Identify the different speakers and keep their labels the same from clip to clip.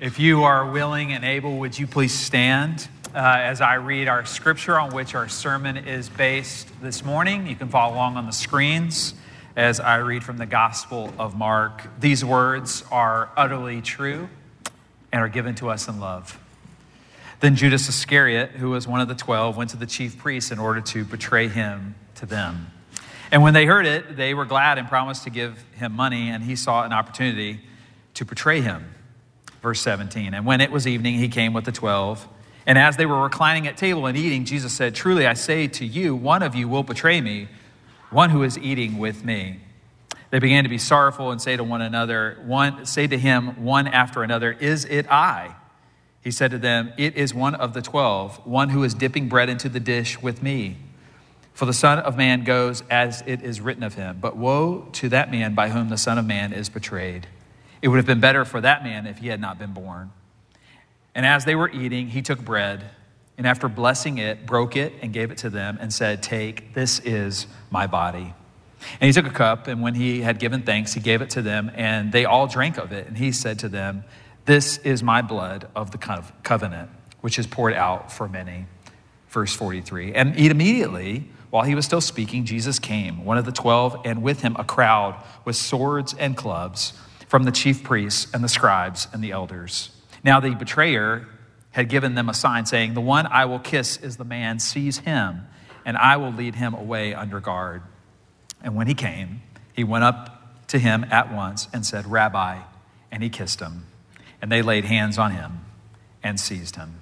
Speaker 1: If you are willing and able, would you please stand uh, as I read our scripture on which our sermon is based this morning? You can follow along on the screens as I read from the Gospel of Mark. These words are utterly true and are given to us in love. Then Judas Iscariot, who was one of the twelve, went to the chief priests in order to betray him to them. And when they heard it, they were glad and promised to give him money, and he saw an opportunity to betray him. Verse 17. And when it was evening, he came with the twelve. And as they were reclining at table and eating, Jesus said, Truly I say to you, one of you will betray me, one who is eating with me. They began to be sorrowful and say to one another, one, say to him one after another, Is it I? He said to them, It is one of the twelve, one who is dipping bread into the dish with me. For the Son of Man goes as it is written of him. But woe to that man by whom the Son of Man is betrayed. It would have been better for that man if he had not been born. And as they were eating, he took bread, and after blessing it, broke it and gave it to them, and said, Take, this is my body. And he took a cup, and when he had given thanks, he gave it to them, and they all drank of it. And he said to them, This is my blood of the covenant, which is poured out for many. Verse 43. And eat immediately, while he was still speaking, Jesus came, one of the twelve, and with him a crowd with swords and clubs from the chief priests and the scribes and the elders. Now the betrayer had given them a sign saying, The one I will kiss is the man, seize him, and I will lead him away under guard. And when he came, he went up to him at once and said, Rabbi, and he kissed him. And they laid hands on him and seized him.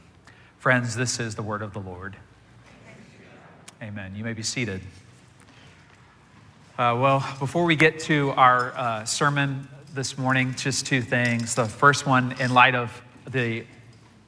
Speaker 1: Friends, this is the word of the Lord. Amen. You may be seated. Uh, well, before we get to our uh, sermon this morning, just two things. The first one, in light of the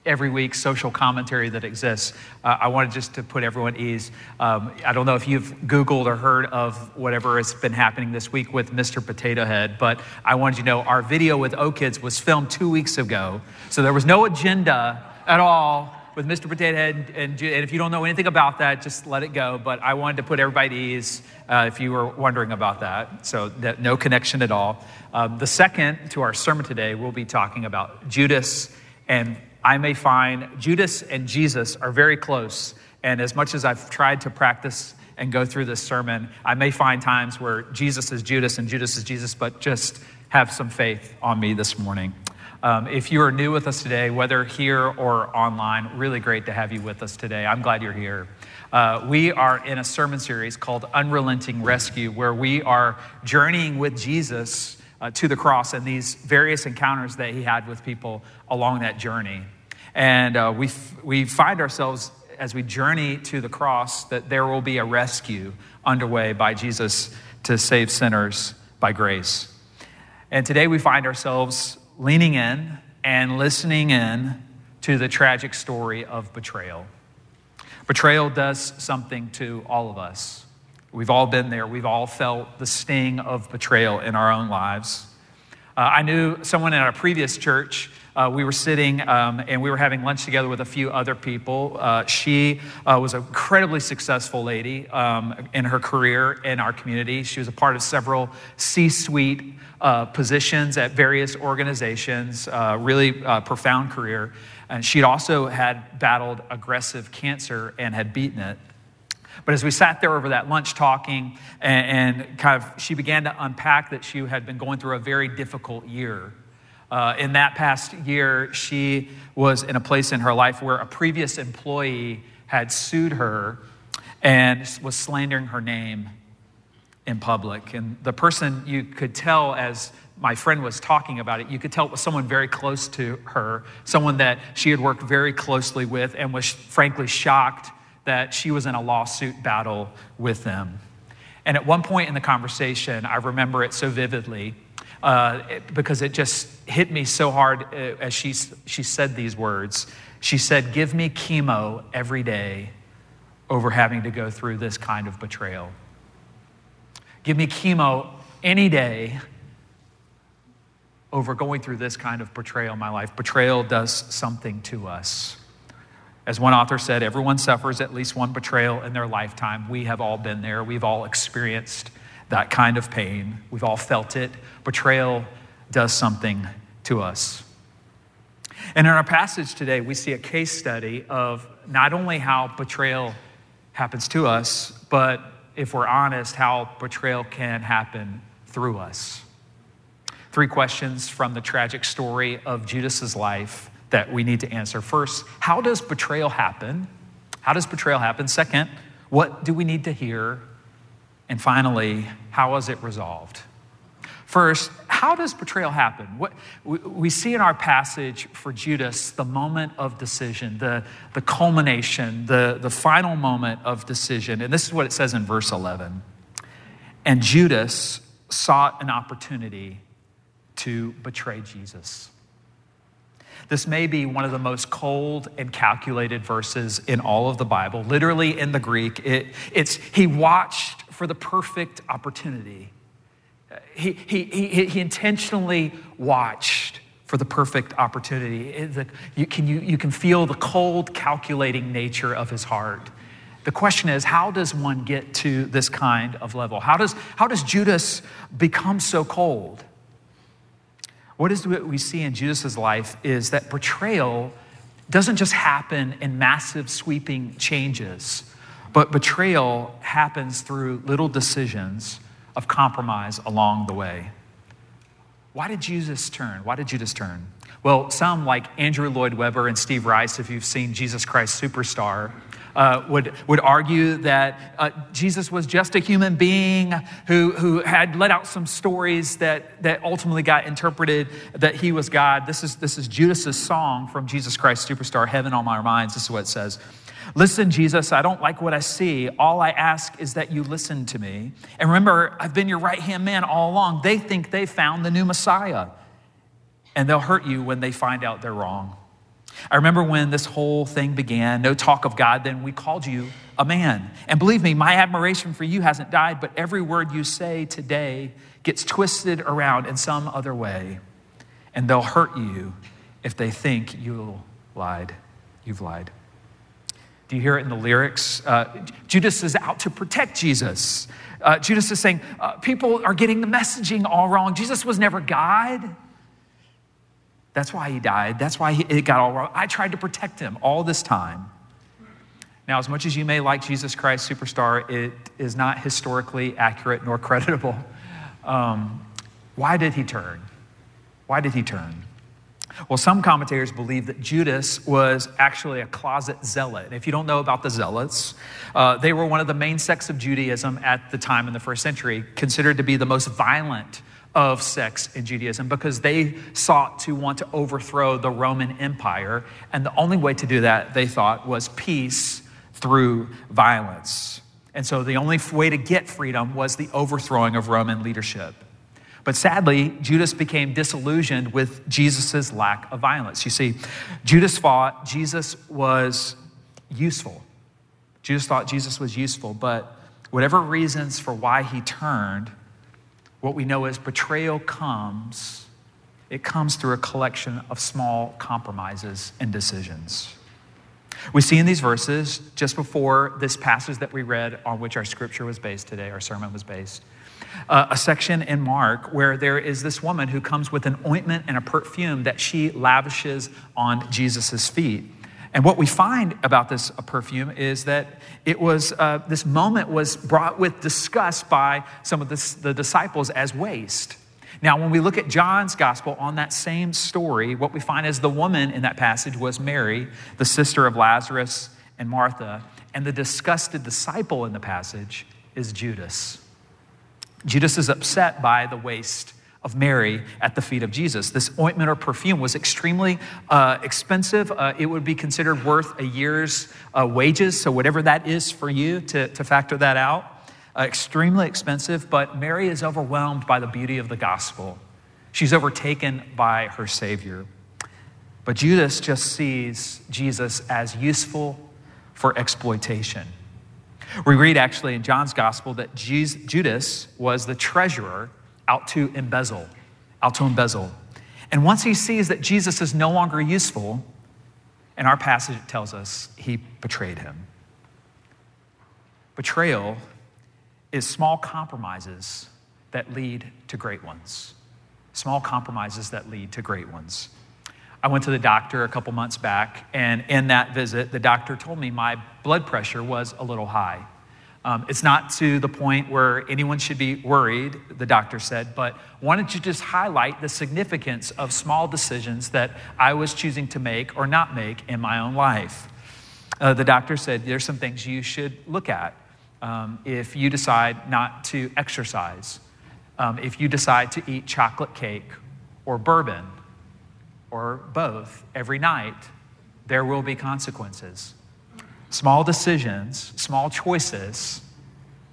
Speaker 1: every week social commentary that exists, uh, I wanted just to put everyone at ease. Um, I don't know if you've Googled or heard of whatever has been happening this week with Mr. Potato Head, but I wanted you to know our video with O Kids was filmed two weeks ago. So there was no agenda at all with Mr. Potato Head. And, and, if you don't know anything about that, just let it go. But I wanted to put everybody at ease uh, if you were wondering about that. So that no connection at all. Um, the second to our sermon today, we'll be talking about Judas. And I may find Judas and Jesus are very close. And as much as I've tried to practice and go through this sermon, I may find times where Jesus is Judas and Judas is Jesus, but just have some faith on me this morning. Um, if you are new with us today, whether here or online, really great to have you with us today. I'm glad you're here. Uh, we are in a sermon series called Unrelenting Rescue, where we are journeying with Jesus uh, to the cross and these various encounters that he had with people along that journey. And uh, we, f- we find ourselves as we journey to the cross that there will be a rescue underway by Jesus to save sinners by grace. And today we find ourselves leaning in and listening in to the tragic story of betrayal. Betrayal does something to all of us. We've all been there. We've all felt the sting of betrayal in our own lives. Uh, I knew someone in our previous church. Uh, we were sitting um, and we were having lunch together with a few other people. Uh, she uh, was an incredibly successful lady um, in her career in our community. She was a part of several C suite uh, positions at various organizations, uh, really uh, profound career. And she'd also had battled aggressive cancer and had beaten it. But as we sat there over that lunch talking, and, and kind of she began to unpack that she had been going through a very difficult year. Uh, in that past year, she was in a place in her life where a previous employee had sued her and was slandering her name in public. And the person you could tell as my friend was talking about it, you could tell it was someone very close to her, someone that she had worked very closely with and was frankly shocked that she was in a lawsuit battle with them. And at one point in the conversation, I remember it so vividly uh, because it just hit me so hard uh, as she, she said these words. She said, Give me chemo every day over having to go through this kind of betrayal. Give me chemo any day over going through this kind of betrayal in my life. Betrayal does something to us. As one author said, everyone suffers at least one betrayal in their lifetime. We have all been there. We've all experienced that kind of pain. We've all felt it. Betrayal does something to us. And in our passage today, we see a case study of not only how betrayal happens to us, but if we're honest, how betrayal can happen through us. Three questions from the tragic story of Judas's life that we need to answer. First, how does betrayal happen? How does betrayal happen? Second, what do we need to hear? And finally, how was it resolved? First, how does betrayal happen? What, we, see in our passage for Judas the moment of decision, the, the culmination, the, the final moment of decision. And this is what it says in verse 11. And Judas sought an opportunity to betray Jesus. This may be one of the most cold and calculated verses in all of the Bible. Literally in the Greek, it, it's he watched for the perfect opportunity he, he, he, he intentionally watched for the perfect opportunity. The, you, can, you, you can feel the cold, calculating nature of his heart. The question is, how does one get to this kind of level? How does, how does Judas become so cold? What is what we see in Judas's life is that betrayal doesn't just happen in massive sweeping changes, but betrayal happens through little decisions of compromise along the way. Why did Jesus turn? Why did Judas turn? Well, some like Andrew Lloyd Webber and Steve Rice, if you've seen Jesus Christ Superstar, uh, would, would argue that uh, Jesus was just a human being who, who had let out some stories that, that ultimately got interpreted that he was God. This is, this is Judas's song from Jesus Christ Superstar, Heaven on My Minds. This is what it says. Listen, Jesus, I don't like what I see. All I ask is that you listen to me. And remember, I've been your right hand man all along. They think they found the new Messiah, and they'll hurt you when they find out they're wrong. I remember when this whole thing began, no talk of God, then we called you a man. And believe me, my admiration for you hasn't died, but every word you say today gets twisted around in some other way. And they'll hurt you if they think you lied. You've lied. Do you hear it in the lyrics? Uh, Judas is out to protect Jesus. Uh, Judas is saying, uh, people are getting the messaging all wrong. Jesus was never God. That's why he died. That's why he, it got all wrong. I tried to protect him all this time. Now, as much as you may like Jesus Christ Superstar, it is not historically accurate nor creditable. Um, why did he turn? Why did he turn? Well, some commentators believe that Judas was actually a closet zealot. And if you don't know about the zealots, uh, they were one of the main sects of Judaism at the time in the first century, considered to be the most violent of sects in Judaism because they sought to want to overthrow the Roman Empire. And the only way to do that, they thought, was peace through violence. And so the only way to get freedom was the overthrowing of Roman leadership. But sadly, Judas became disillusioned with Jesus' lack of violence. You see, Judas thought Jesus was useful. Judas thought Jesus was useful, but whatever reasons for why he turned, what we know is betrayal comes, it comes through a collection of small compromises and decisions. We see in these verses, just before this passage that we read on which our scripture was based today, our sermon was based, uh, a section in Mark where there is this woman who comes with an ointment and a perfume that she lavishes on Jesus' feet. And what we find about this perfume is that it was, uh, this moment was brought with disgust by some of the, the disciples as waste. Now, when we look at John's gospel on that same story, what we find is the woman in that passage was Mary, the sister of Lazarus and Martha, and the disgusted disciple in the passage is Judas. Judas is upset by the waste of Mary at the feet of Jesus. This ointment or perfume was extremely uh, expensive. Uh, it would be considered worth a year's uh, wages, so whatever that is for you to, to factor that out. Uh, extremely expensive, but Mary is overwhelmed by the beauty of the gospel. She's overtaken by her Savior. But Judas just sees Jesus as useful for exploitation. We read actually in John's gospel that Jesus, Judas was the treasurer out to embezzle, out to embezzle. And once he sees that Jesus is no longer useful, in our passage it tells us he betrayed him. Betrayal is small compromises that lead to great ones. Small compromises that lead to great ones. I went to the doctor a couple months back, and in that visit, the doctor told me my blood pressure was a little high. Um, it's not to the point where anyone should be worried, the doctor said, but wanted to just highlight the significance of small decisions that I was choosing to make or not make in my own life. Uh, the doctor said there's some things you should look at um, if you decide not to exercise, um, if you decide to eat chocolate cake or bourbon or both every night, there will be consequences. Small decisions, small choices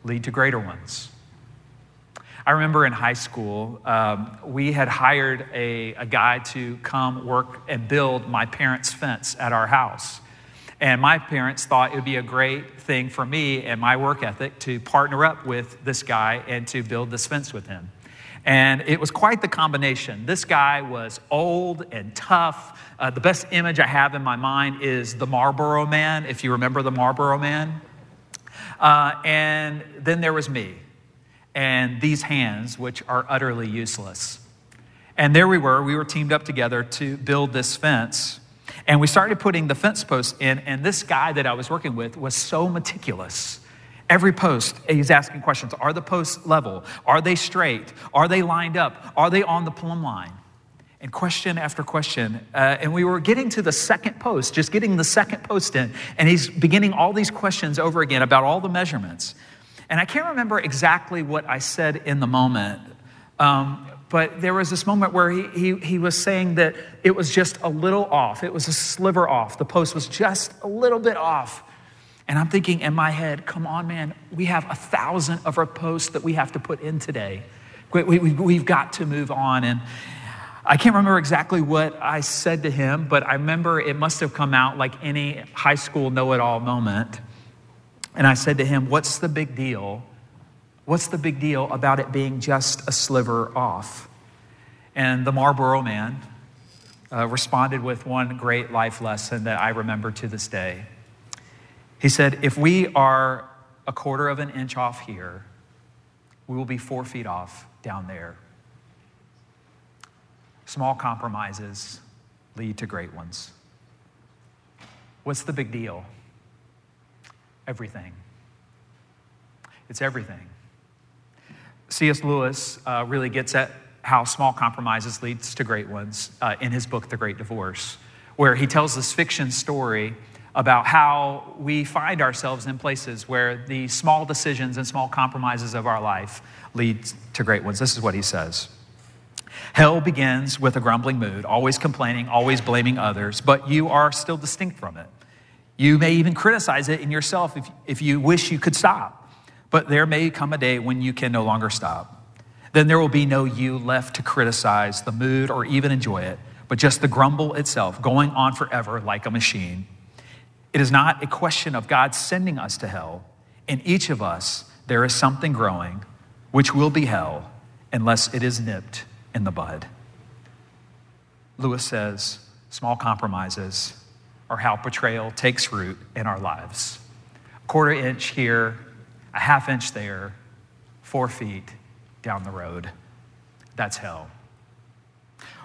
Speaker 1: lead to greater ones. I remember in high school, um, we had hired a, a guy to come work and build my parents' fence at our house. And my parents thought it would be a great thing for me and my work ethic to partner up with this guy and to build this fence with him. And it was quite the combination. This guy was old and tough. Uh, the best image I have in my mind is the Marlboro Man, if you remember the Marlboro Man. Uh, and then there was me and these hands, which are utterly useless. And there we were, we were teamed up together to build this fence. And we started putting the fence posts in, and this guy that I was working with was so meticulous. Every post, he's asking questions Are the posts level? Are they straight? Are they lined up? Are they on the plumb line? And question after question. Uh, and we were getting to the second post, just getting the second post in. And he's beginning all these questions over again about all the measurements. And I can't remember exactly what I said in the moment. Um, but there was this moment where he, he, he was saying that it was just a little off. It was a sliver off. The post was just a little bit off. And I'm thinking in my head, come on, man, we have a thousand of our posts that we have to put in today. We, we, we've got to move on. And I can't remember exactly what I said to him, but I remember it must have come out like any high school know it all moment. And I said to him, What's the big deal? What's the big deal about it being just a sliver off? And the Marlboro man uh, responded with one great life lesson that I remember to this day. He said, If we are a quarter of an inch off here, we will be four feet off down there. Small compromises lead to great ones. What's the big deal? Everything. It's everything. C.S. Lewis uh, really gets at how small compromises leads to great ones uh, in his book, The Great Divorce, where he tells this fiction story about how we find ourselves in places where the small decisions and small compromises of our life lead to great ones. This is what he says. Hell begins with a grumbling mood, always complaining, always blaming others, but you are still distinct from it. You may even criticize it in yourself if, if you wish you could stop, but there may come a day when you can no longer stop. Then there will be no you left to criticize the mood or even enjoy it, but just the grumble itself, going on forever like a machine. It is not a question of God sending us to hell. In each of us, there is something growing, which will be hell unless it is nipped in the bud. Lewis says small compromises are how betrayal takes root in our lives. A quarter inch here, a half inch there, four feet down the road. That's hell.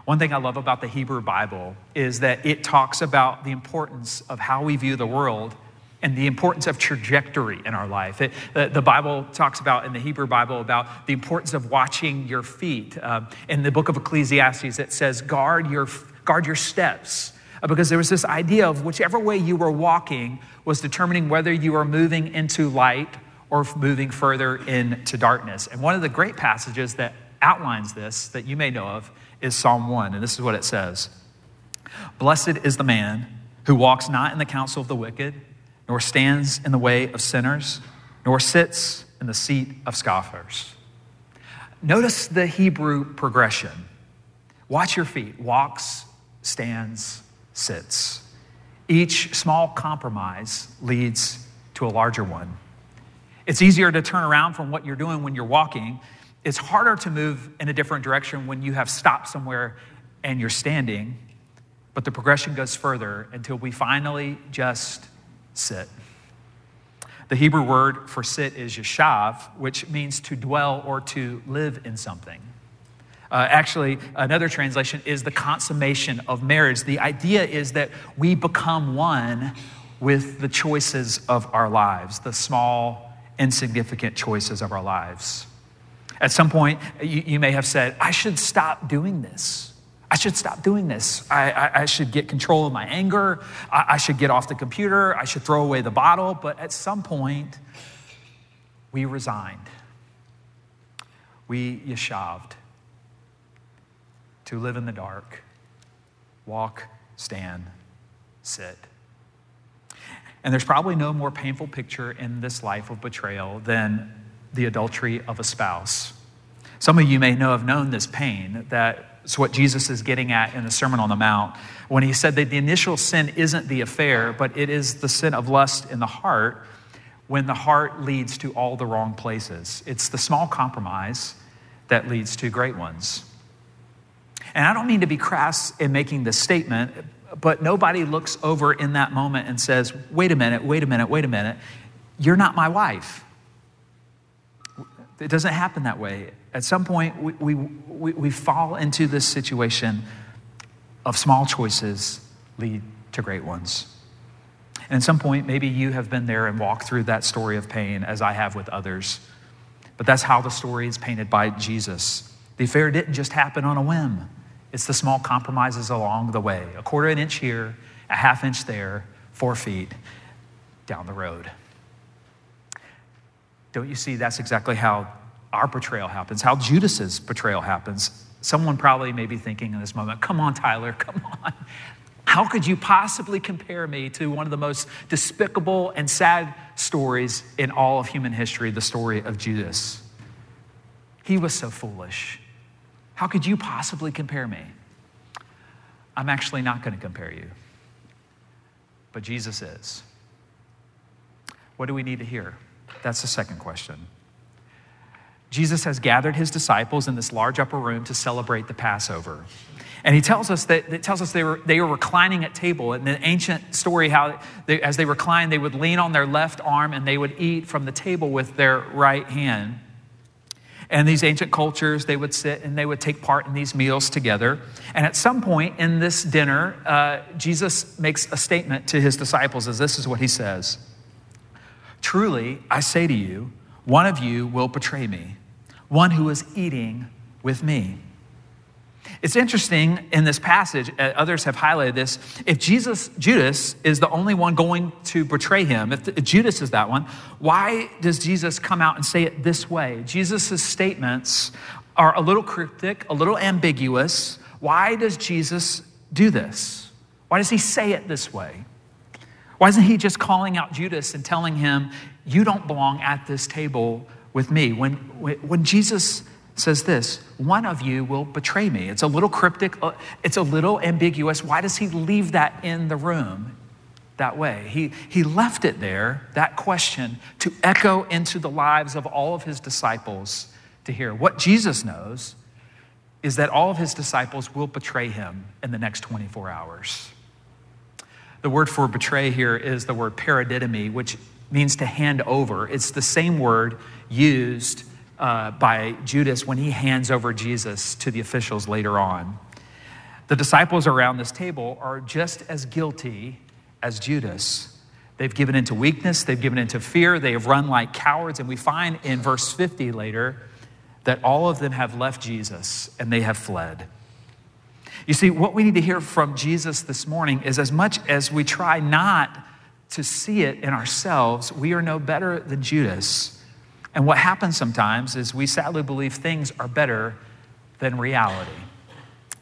Speaker 1: One thing I love about the Hebrew Bible is that it talks about the importance of how we view the world and the importance of trajectory in our life. It, the, the, Bible talks about, in the Hebrew Bible, about the importance of watching your feet. Uh, in the book of Ecclesiastes, it says, guard your, guard your steps. Uh, because there was this idea of whichever way you were walking was determining whether you were moving into light or moving further into darkness. And one of the great passages that outlines this, that you may know of, is Psalm 1, and this is what it says Blessed is the man who walks not in the counsel of the wicked, nor stands in the way of sinners, nor sits in the seat of scoffers. Notice the Hebrew progression. Watch your feet walks, stands, sits. Each small compromise leads to a larger one. It's easier to turn around from what you're doing when you're walking it's harder to move in a different direction when you have stopped somewhere and you're standing, but the progression goes further until we finally just sit. The Hebrew word for sit is yeshav, which means to dwell or to live in something. Uh, actually, another translation is the consummation of marriage. The idea is that we become one with the choices of our lives, the small, insignificant choices of our lives. At some point, you, you may have said, I should stop doing this. I should stop doing this. I, I, I should get control of my anger. I, I should get off the computer. I should throw away the bottle. But at some point, we resigned. We yeshaved to live in the dark, walk, stand, sit. And there's probably no more painful picture in this life of betrayal than the adultery of a spouse. Some of you may know have known this pain. That's what Jesus is getting at in the Sermon on the Mount when he said that the initial sin isn't the affair, but it is the sin of lust in the heart when the heart leads to all the wrong places. It's the small compromise that leads to great ones. And I don't mean to be crass in making this statement, but nobody looks over in that moment and says, wait a minute, wait a minute, wait a minute, you're not my wife. It doesn't happen that way. At some point, we, we, we, fall into this situation of small choices lead to great ones. And at some point, maybe you have been there and walked through that story of pain as I have with others. But that's how the story is painted by Jesus. The affair didn't just happen on a whim, it's the small compromises along the way a quarter an inch here, a half inch there, four feet down the road. Don't you see that's exactly how our betrayal happens, how Judas's betrayal happens? Someone probably may be thinking in this moment, come on, Tyler, come on. How could you possibly compare me to one of the most despicable and sad stories in all of human history, the story of Judas? He was so foolish. How could you possibly compare me? I'm actually not going to compare you, but Jesus is. What do we need to hear? That's the second question. Jesus has gathered his disciples in this large upper room to celebrate the Passover. And he tells us that it tells us they were, they were reclining at table. In the ancient story, how they, as they reclined, they would lean on their left arm and they would eat from the table with their right hand. And these ancient cultures, they would sit and they would take part in these meals together. And at some point in this dinner, uh, Jesus makes a statement to his disciples, as this is what he says Truly, I say to you, one of you will betray me, one who is eating with me. It's interesting in this passage, uh, others have highlighted this. If Jesus, Judas, is the only one going to betray him, if, Judas is that one, why does Jesus come out and say it this way? Jesus' statements are a little cryptic, a little ambiguous. Why does Jesus do this? Why does he say it this way? Why isn't he just calling out Judas and telling him, You don't belong at this table with me? When, when Jesus says this one of you will betray me. It's a little cryptic, uh, it's a little ambiguous. Why does he leave that in the room that way? He, he left it there, that question, to echo into the lives of all of his disciples to hear. What Jesus knows is that all of his disciples will betray him in the next 24 hours. The word for betray here is the word paradidomi, which means to hand over. It's the same word used uh, by Judas when he hands over Jesus to the officials later on. The disciples around this table are just as guilty as Judas. They've given into weakness, they've given into fear, they have run like cowards. And we find in verse 50 later that all of them have left Jesus and they have fled. You see, what we need to hear from Jesus this morning is as much as we try not to see it in ourselves, we are no better than Judas. And what happens sometimes is we sadly believe things are better than reality.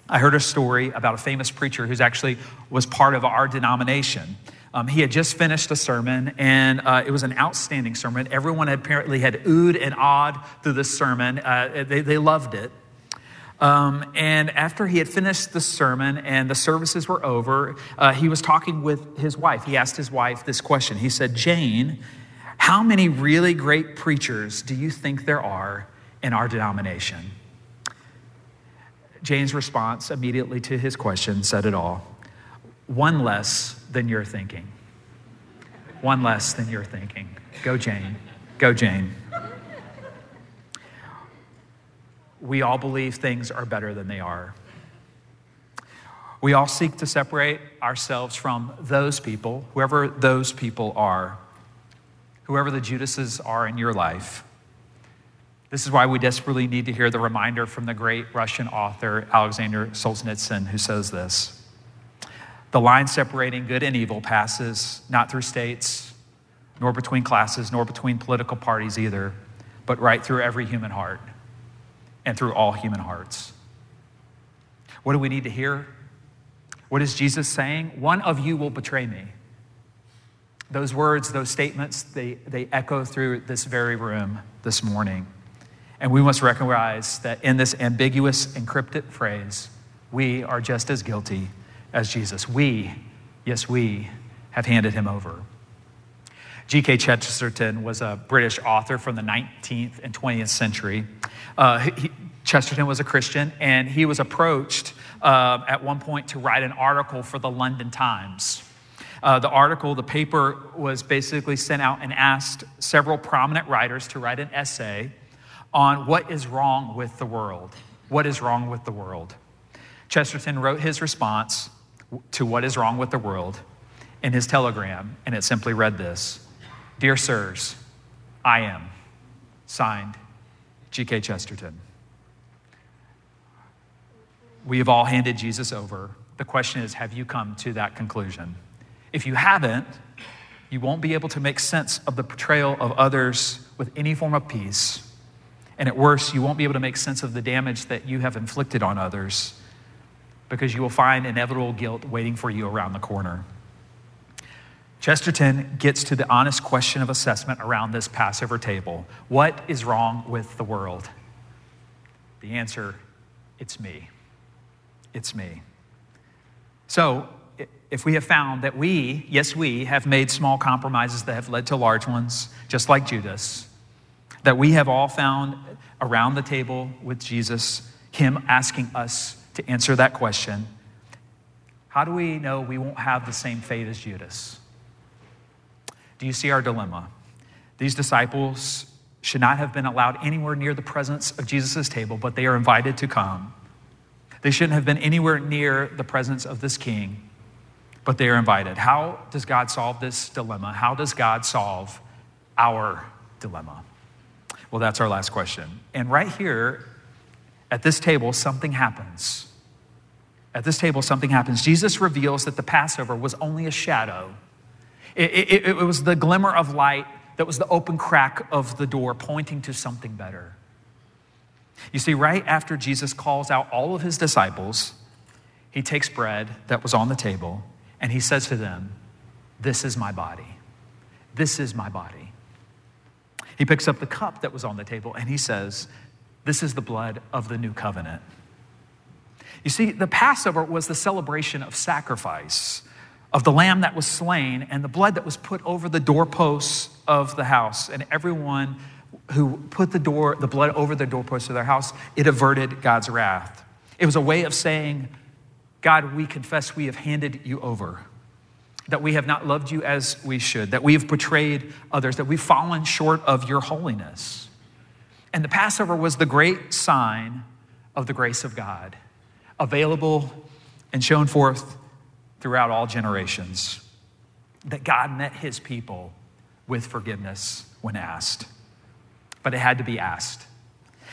Speaker 1: I heard a story about a famous preacher who's actually was part of our denomination. Um, he had just finished a sermon, and uh, it was an outstanding sermon. Everyone apparently had oohed and awed through this sermon. Uh, they, they loved it. Um, and after he had finished the sermon and the services were over, uh, he was talking with his wife. He asked his wife this question. He said, Jane, how many really great preachers do you think there are in our denomination? Jane's response immediately to his question said it all one less than you're thinking. One less than you're thinking. Go, Jane. Go, Jane. We all believe things are better than they are. We all seek to separate ourselves from those people, whoever those people are, whoever the Judases are in your life. This is why we desperately need to hear the reminder from the great Russian author Alexander Solzhenitsyn, who says this The line separating good and evil passes not through states, nor between classes, nor between political parties either, but right through every human heart and through all human hearts. What do we need to hear? What is Jesus saying? One of you will betray me. Those words, those statements, they, they echo through this very room this morning. And we must recognize that in this ambiguous, encrypted phrase, we are just as guilty as Jesus. We, yes, we, have handed him over. G.K. Chesterton was a British author from the 19th and 20th century. Uh, he, Chesterton was a Christian, and he was approached uh, at one point to write an article for the London Times. Uh, the article, the paper, was basically sent out and asked several prominent writers to write an essay on what is wrong with the world. What is wrong with the world? Chesterton wrote his response to what is wrong with the world in his telegram, and it simply read this Dear Sirs, I am. Signed, G.K. Chesterton. We have all handed Jesus over. The question is have you come to that conclusion? If you haven't, you won't be able to make sense of the portrayal of others with any form of peace. And at worst, you won't be able to make sense of the damage that you have inflicted on others because you will find inevitable guilt waiting for you around the corner. Chesterton gets to the honest question of assessment around this Passover table What is wrong with the world? The answer it's me it's me. So, if we have found that we, yes, we, have made small compromises that have led to large ones, just like Judas, that we have all found around the table with Jesus, Him asking us to answer that question, how do we know we won't have the same fate as Judas? Do you see our dilemma? These disciples should not have been allowed anywhere near the presence of Jesus' table, but they are invited to come. They shouldn't have been anywhere near the presence of this king, but they are invited. How does God solve this dilemma? How does God solve our dilemma? Well, that's our last question. And right here at this table, something happens. At this table, something happens. Jesus reveals that the Passover was only a shadow, it, it, it was the glimmer of light that was the open crack of the door pointing to something better. You see, right after Jesus calls out all of his disciples, he takes bread that was on the table and he says to them, This is my body. This is my body. He picks up the cup that was on the table and he says, This is the blood of the new covenant. You see, the Passover was the celebration of sacrifice, of the lamb that was slain and the blood that was put over the doorposts of the house, and everyone who put the door, the blood over the doorposts of their house, it averted God's wrath. It was a way of saying, God, we confess we have handed you over, that we have not loved you as we should, that we have betrayed others, that we've fallen short of your holiness. And the Passover was the great sign of the grace of God, available and shown forth throughout all generations, that God met his people with forgiveness when asked but it had to be asked.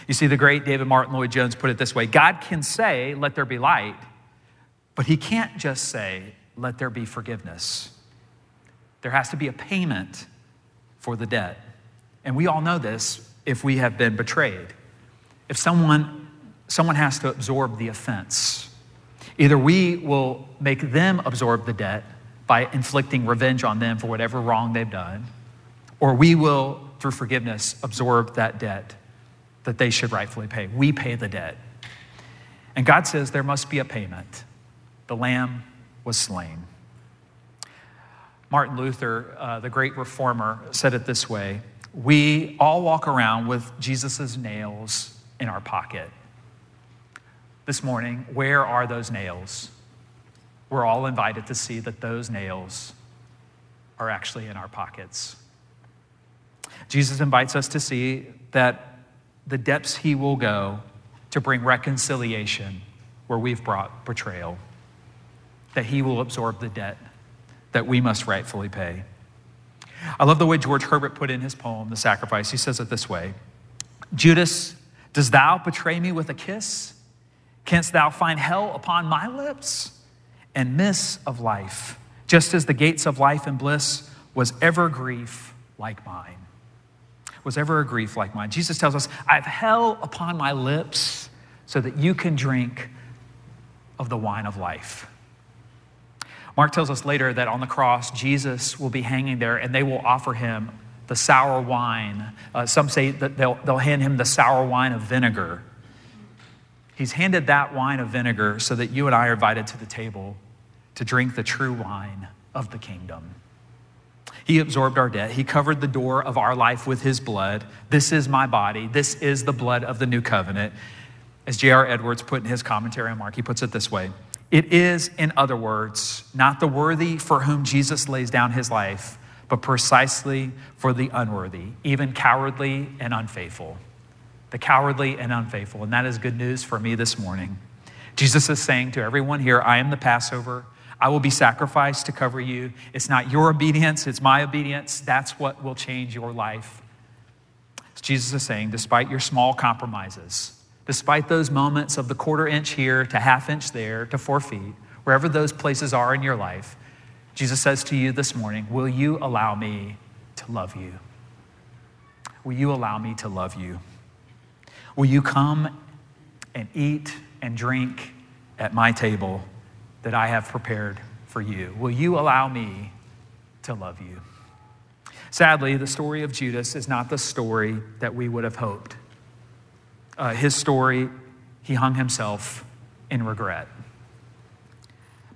Speaker 1: You see, the great David Martyn Lloyd Jones put it this way God can say, Let there be light, but he can't just say, Let there be forgiveness. There has to be a payment for the debt. And we all know this if we have been betrayed. If someone, someone has to absorb the offense, either we will make them absorb the debt by inflicting revenge on them for whatever wrong they've done, or we will through forgiveness, absorb that debt that they should rightfully pay. We pay the debt. And God says there must be a payment. The lamb was slain. Martin Luther, uh, the great reformer, said it this way We all walk around with Jesus' nails in our pocket. This morning, where are those nails? We're all invited to see that those nails are actually in our pockets. Jesus invites us to see that the depths he will go to bring reconciliation where we've brought betrayal, that he will absorb the debt that we must rightfully pay. I love the way George Herbert put in his poem, The Sacrifice. He says it this way Judas, does thou betray me with a kiss? Canst thou find hell upon my lips? And miss of life, just as the gates of life and bliss was ever grief like mine. Was ever a grief like mine. Jesus tells us, I have hell upon my lips so that you can drink of the wine of life. Mark tells us later that on the cross, Jesus will be hanging there and they will offer him the sour wine. Uh, some say that they'll, they'll hand him the sour wine of vinegar. He's handed that wine of vinegar so that you and I are invited to the table to drink the true wine of the kingdom. He absorbed our debt. He covered the door of our life with his blood. This is my body. This is the blood of the new covenant. As J.R. Edwards put in his commentary on Mark, he puts it this way It is, in other words, not the worthy for whom Jesus lays down his life, but precisely for the unworthy, even cowardly and unfaithful. The cowardly and unfaithful. And that is good news for me this morning. Jesus is saying to everyone here, I am the Passover. I will be sacrificed to cover you. It's not your obedience, it's my obedience. That's what will change your life. Jesus is saying, despite your small compromises, despite those moments of the quarter inch here to half inch there to four feet, wherever those places are in your life, Jesus says to you this morning, Will you allow me to love you? Will you allow me to love you? Will you come and eat and drink at my table that I have prepared for you? Will you allow me to love you? Sadly, the story of Judas is not the story that we would have hoped uh, his story, he hung himself in regret.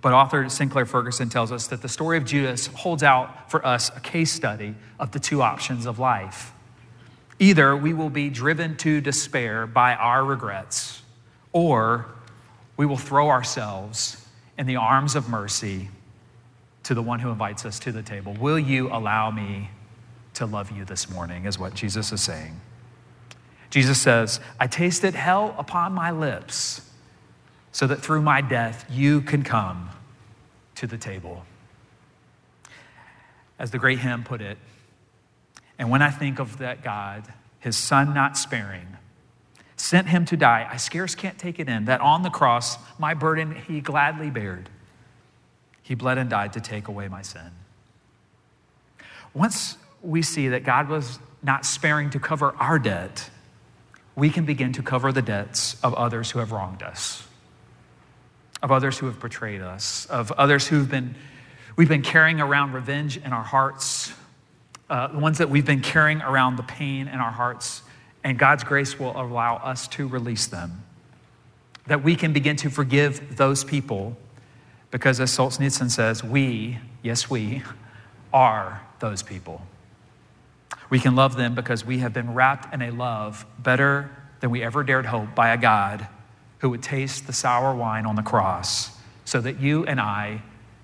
Speaker 1: But author Sinclair Ferguson tells us that the story of Judas holds out for us a case study of the two options of life. Either we will be driven to despair by our regrets, or we will throw ourselves in the arms of mercy to the one who invites us to the table. Will you allow me to love you this morning, is what Jesus is saying. Jesus says, I tasted hell upon my lips so that through my death you can come to the table. As the great hymn put it, and when I think of that God, his son not sparing, sent him to die, I scarce can't take it in that on the cross, my burden he gladly bared. He bled and died to take away my sin. Once we see that God was not sparing to cover our debt, we can begin to cover the debts of others who have wronged us, of others who have betrayed us, of others who've been, we've been carrying around revenge in our hearts, uh, the ones that we've been carrying around the pain in our hearts, and God's grace will allow us to release them. That we can begin to forgive those people because, as Solzhenitsyn says, we, yes, we, are those people. We can love them because we have been wrapped in a love better than we ever dared hope by a God who would taste the sour wine on the cross so that you and I,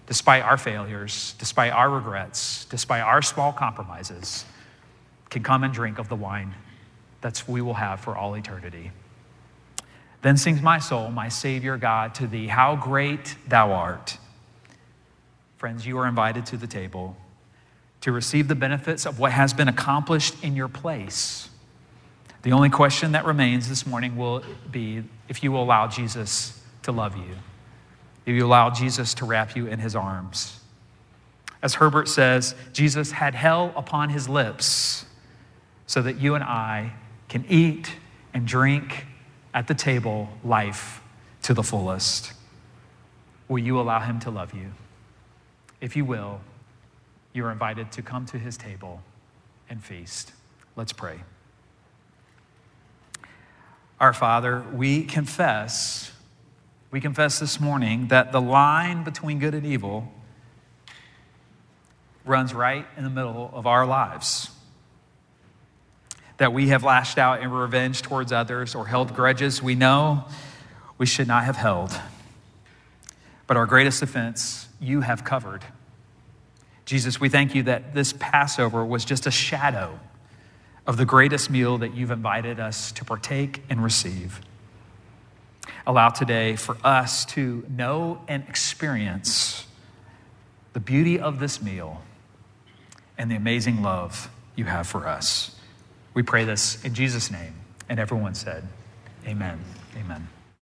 Speaker 1: despite our failures, despite our regrets, despite our small compromises, can come and drink of the wine that we will have for all eternity. Then sings my soul, my Savior God, to thee, How great thou art. Friends, you are invited to the table to receive the benefits of what has been accomplished in your place. The only question that remains this morning will be if you will allow Jesus to love you, if you allow Jesus to wrap you in his arms. As Herbert says, Jesus had hell upon his lips so that you and I can eat and drink at the table life to the fullest. Will you allow him to love you? If you will, you are invited to come to his table and feast. Let's pray. Our Father, we confess, we confess this morning that the line between good and evil runs right in the middle of our lives. That we have lashed out in revenge towards others or held grudges we know we should not have held. But our greatest offense, you have covered. Jesus, we thank you that this Passover was just a shadow of the greatest meal that you've invited us to partake and receive. Allow today for us to know and experience the beauty of this meal and the amazing love you have for us. We pray this in Jesus' name. And everyone said, Amen. Amen.